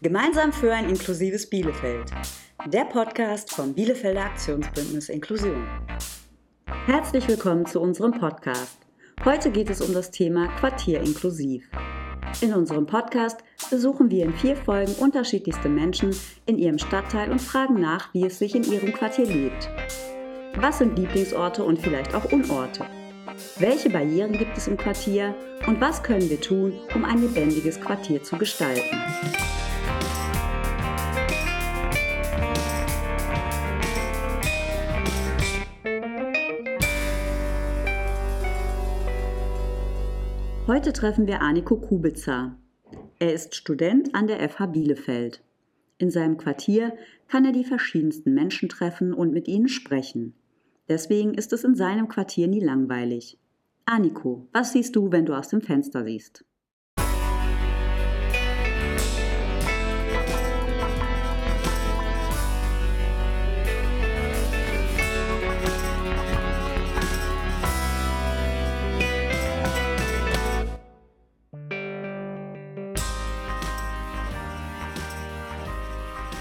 Gemeinsam für ein inklusives Bielefeld. Der Podcast vom Bielefelder Aktionsbündnis Inklusion. Herzlich willkommen zu unserem Podcast. Heute geht es um das Thema Quartier inklusiv. In unserem Podcast besuchen wir in vier Folgen unterschiedlichste Menschen in ihrem Stadtteil und fragen nach, wie es sich in ihrem Quartier lebt. Was sind Lieblingsorte und vielleicht auch Unorte? Welche Barrieren gibt es im Quartier und was können wir tun, um ein lebendiges Quartier zu gestalten? Heute treffen wir Aniko Kubitzer. Er ist Student an der FH Bielefeld. In seinem Quartier kann er die verschiedensten Menschen treffen und mit ihnen sprechen. Deswegen ist es in seinem Quartier nie langweilig. Aniko, was siehst du, wenn du aus dem Fenster siehst?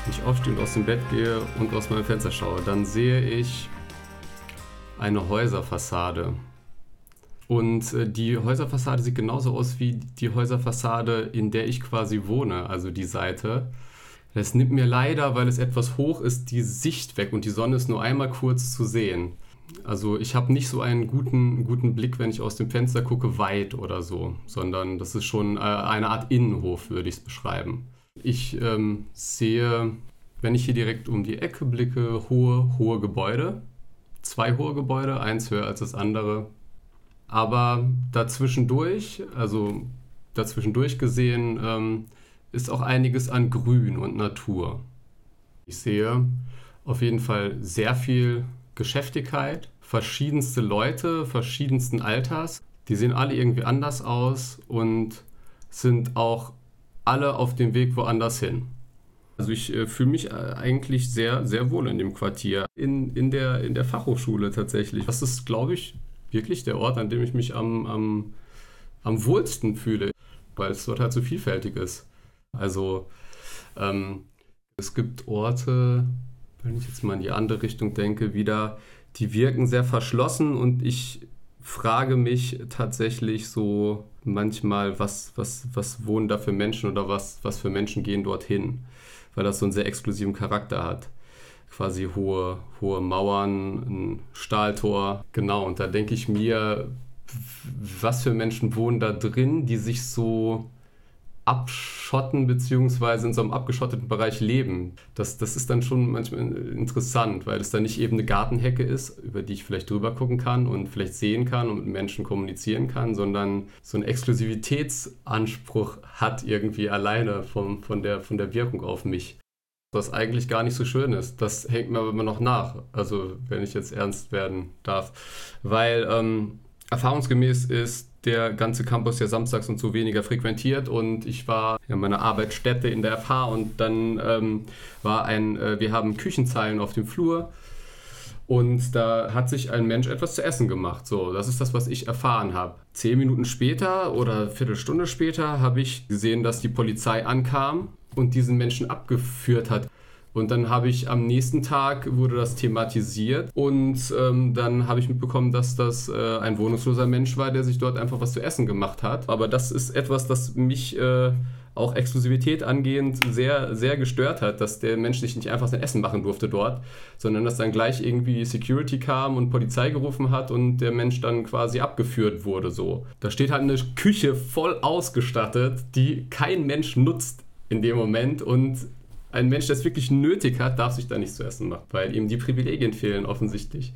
Ich aufstehe und aus dem Bett gehe und aus meinem Fenster schaue, dann sehe ich eine Häuserfassade. Und äh, die Häuserfassade sieht genauso aus wie die Häuserfassade, in der ich quasi wohne, also die Seite. Es nimmt mir leider, weil es etwas hoch ist, die Sicht weg und die Sonne ist nur einmal kurz zu sehen. Also ich habe nicht so einen guten, guten Blick, wenn ich aus dem Fenster gucke, weit oder so, sondern das ist schon äh, eine Art Innenhof, würde ich es beschreiben. Ich ähm, sehe, wenn ich hier direkt um die Ecke blicke, hohe, hohe Gebäude. Zwei hohe Gebäude, eins höher als das andere. Aber dazwischendurch, also dazwischendurch gesehen, ähm, ist auch einiges an Grün und Natur. Ich sehe auf jeden Fall sehr viel Geschäftigkeit, verschiedenste Leute, verschiedensten Alters. Die sehen alle irgendwie anders aus und sind auch alle auf dem Weg woanders hin. Also ich äh, fühle mich äh, eigentlich sehr, sehr wohl in dem Quartier, in, in, der, in der Fachhochschule tatsächlich. Das ist, glaube ich, wirklich der Ort, an dem ich mich am, am, am wohlsten fühle, weil es dort halt so vielfältig ist. Also ähm, es gibt Orte, wenn ich jetzt mal in die andere Richtung denke, wieder, die wirken sehr verschlossen und ich frage mich tatsächlich so manchmal, was, was, was wohnen da für Menschen oder was, was für Menschen gehen dorthin, weil das so einen sehr exklusiven Charakter hat quasi hohe, hohe Mauern, ein Stahltor. Genau, und da denke ich mir, was für Menschen wohnen da drin, die sich so abschotten beziehungsweise in so einem abgeschotteten Bereich leben. Das, das ist dann schon manchmal interessant, weil es dann nicht eben eine Gartenhecke ist, über die ich vielleicht drüber gucken kann und vielleicht sehen kann und mit Menschen kommunizieren kann, sondern so einen Exklusivitätsanspruch hat irgendwie alleine vom, von, der, von der Wirkung auf mich was eigentlich gar nicht so schön ist. Das hängt mir aber immer noch nach, also wenn ich jetzt ernst werden darf. Weil ähm, erfahrungsgemäß ist der ganze Campus ja samstags und so weniger frequentiert und ich war in meiner Arbeitsstätte in der FH und dann ähm, war ein, äh, wir haben Küchenzeilen auf dem Flur und da hat sich ein Mensch etwas zu essen gemacht. So, das ist das, was ich erfahren habe. Zehn Minuten später oder eine Viertelstunde später habe ich gesehen, dass die Polizei ankam und diesen Menschen abgeführt hat. Und dann habe ich am nächsten Tag wurde das thematisiert und ähm, dann habe ich mitbekommen, dass das äh, ein wohnungsloser Mensch war, der sich dort einfach was zu essen gemacht hat. Aber das ist etwas, das mich äh, auch Exklusivität angehend sehr, sehr gestört hat, dass der Mensch sich nicht einfach sein Essen machen durfte dort, sondern dass dann gleich irgendwie Security kam und Polizei gerufen hat und der Mensch dann quasi abgeführt wurde. So. Da steht halt eine Küche voll ausgestattet, die kein Mensch nutzt in dem Moment und ein Mensch, der es wirklich nötig hat, darf sich da nicht zu essen machen, weil ihm die Privilegien fehlen offensichtlich.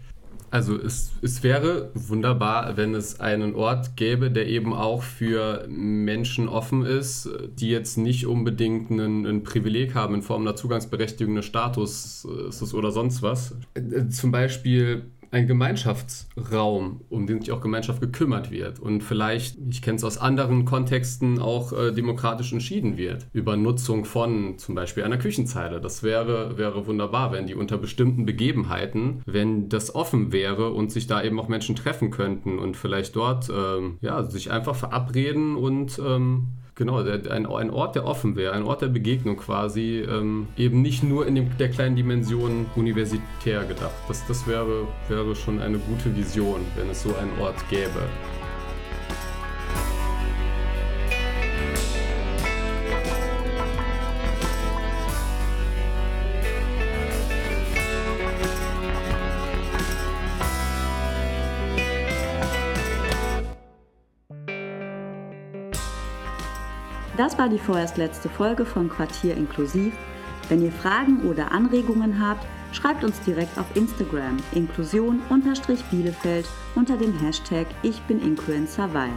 Also es, es wäre wunderbar, wenn es einen Ort gäbe, der eben auch für Menschen offen ist, die jetzt nicht unbedingt einen, ein Privileg haben in Form einer Zugangsberechtigung, eines Status oder sonst was. Äh, zum Beispiel ein Gemeinschaftsraum, um den sich auch Gemeinschaft gekümmert wird und vielleicht, ich kenne es aus anderen Kontexten, auch äh, demokratisch entschieden wird über Nutzung von zum Beispiel einer Küchenzeile. Das wäre, wäre wunderbar, wenn die unter bestimmten Begebenheiten, wenn das offen wäre und sich da eben auch Menschen treffen könnten und vielleicht dort ähm, ja, sich einfach verabreden und ähm, Genau, ein, ein Ort, der offen wäre, ein Ort der Begegnung quasi, ähm, eben nicht nur in dem, der kleinen Dimension universitär gedacht. Das, das wäre, wäre schon eine gute Vision, wenn es so einen Ort gäbe. Das war die vorerst letzte Folge von Quartier Inklusiv. Wenn ihr Fragen oder Anregungen habt, schreibt uns direkt auf Instagram inklusion-bielefeld unter dem Hashtag Ich bin Influencerweil.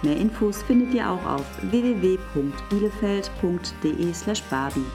Mehr Infos findet ihr auch auf www.bielefeld.de slash barbie.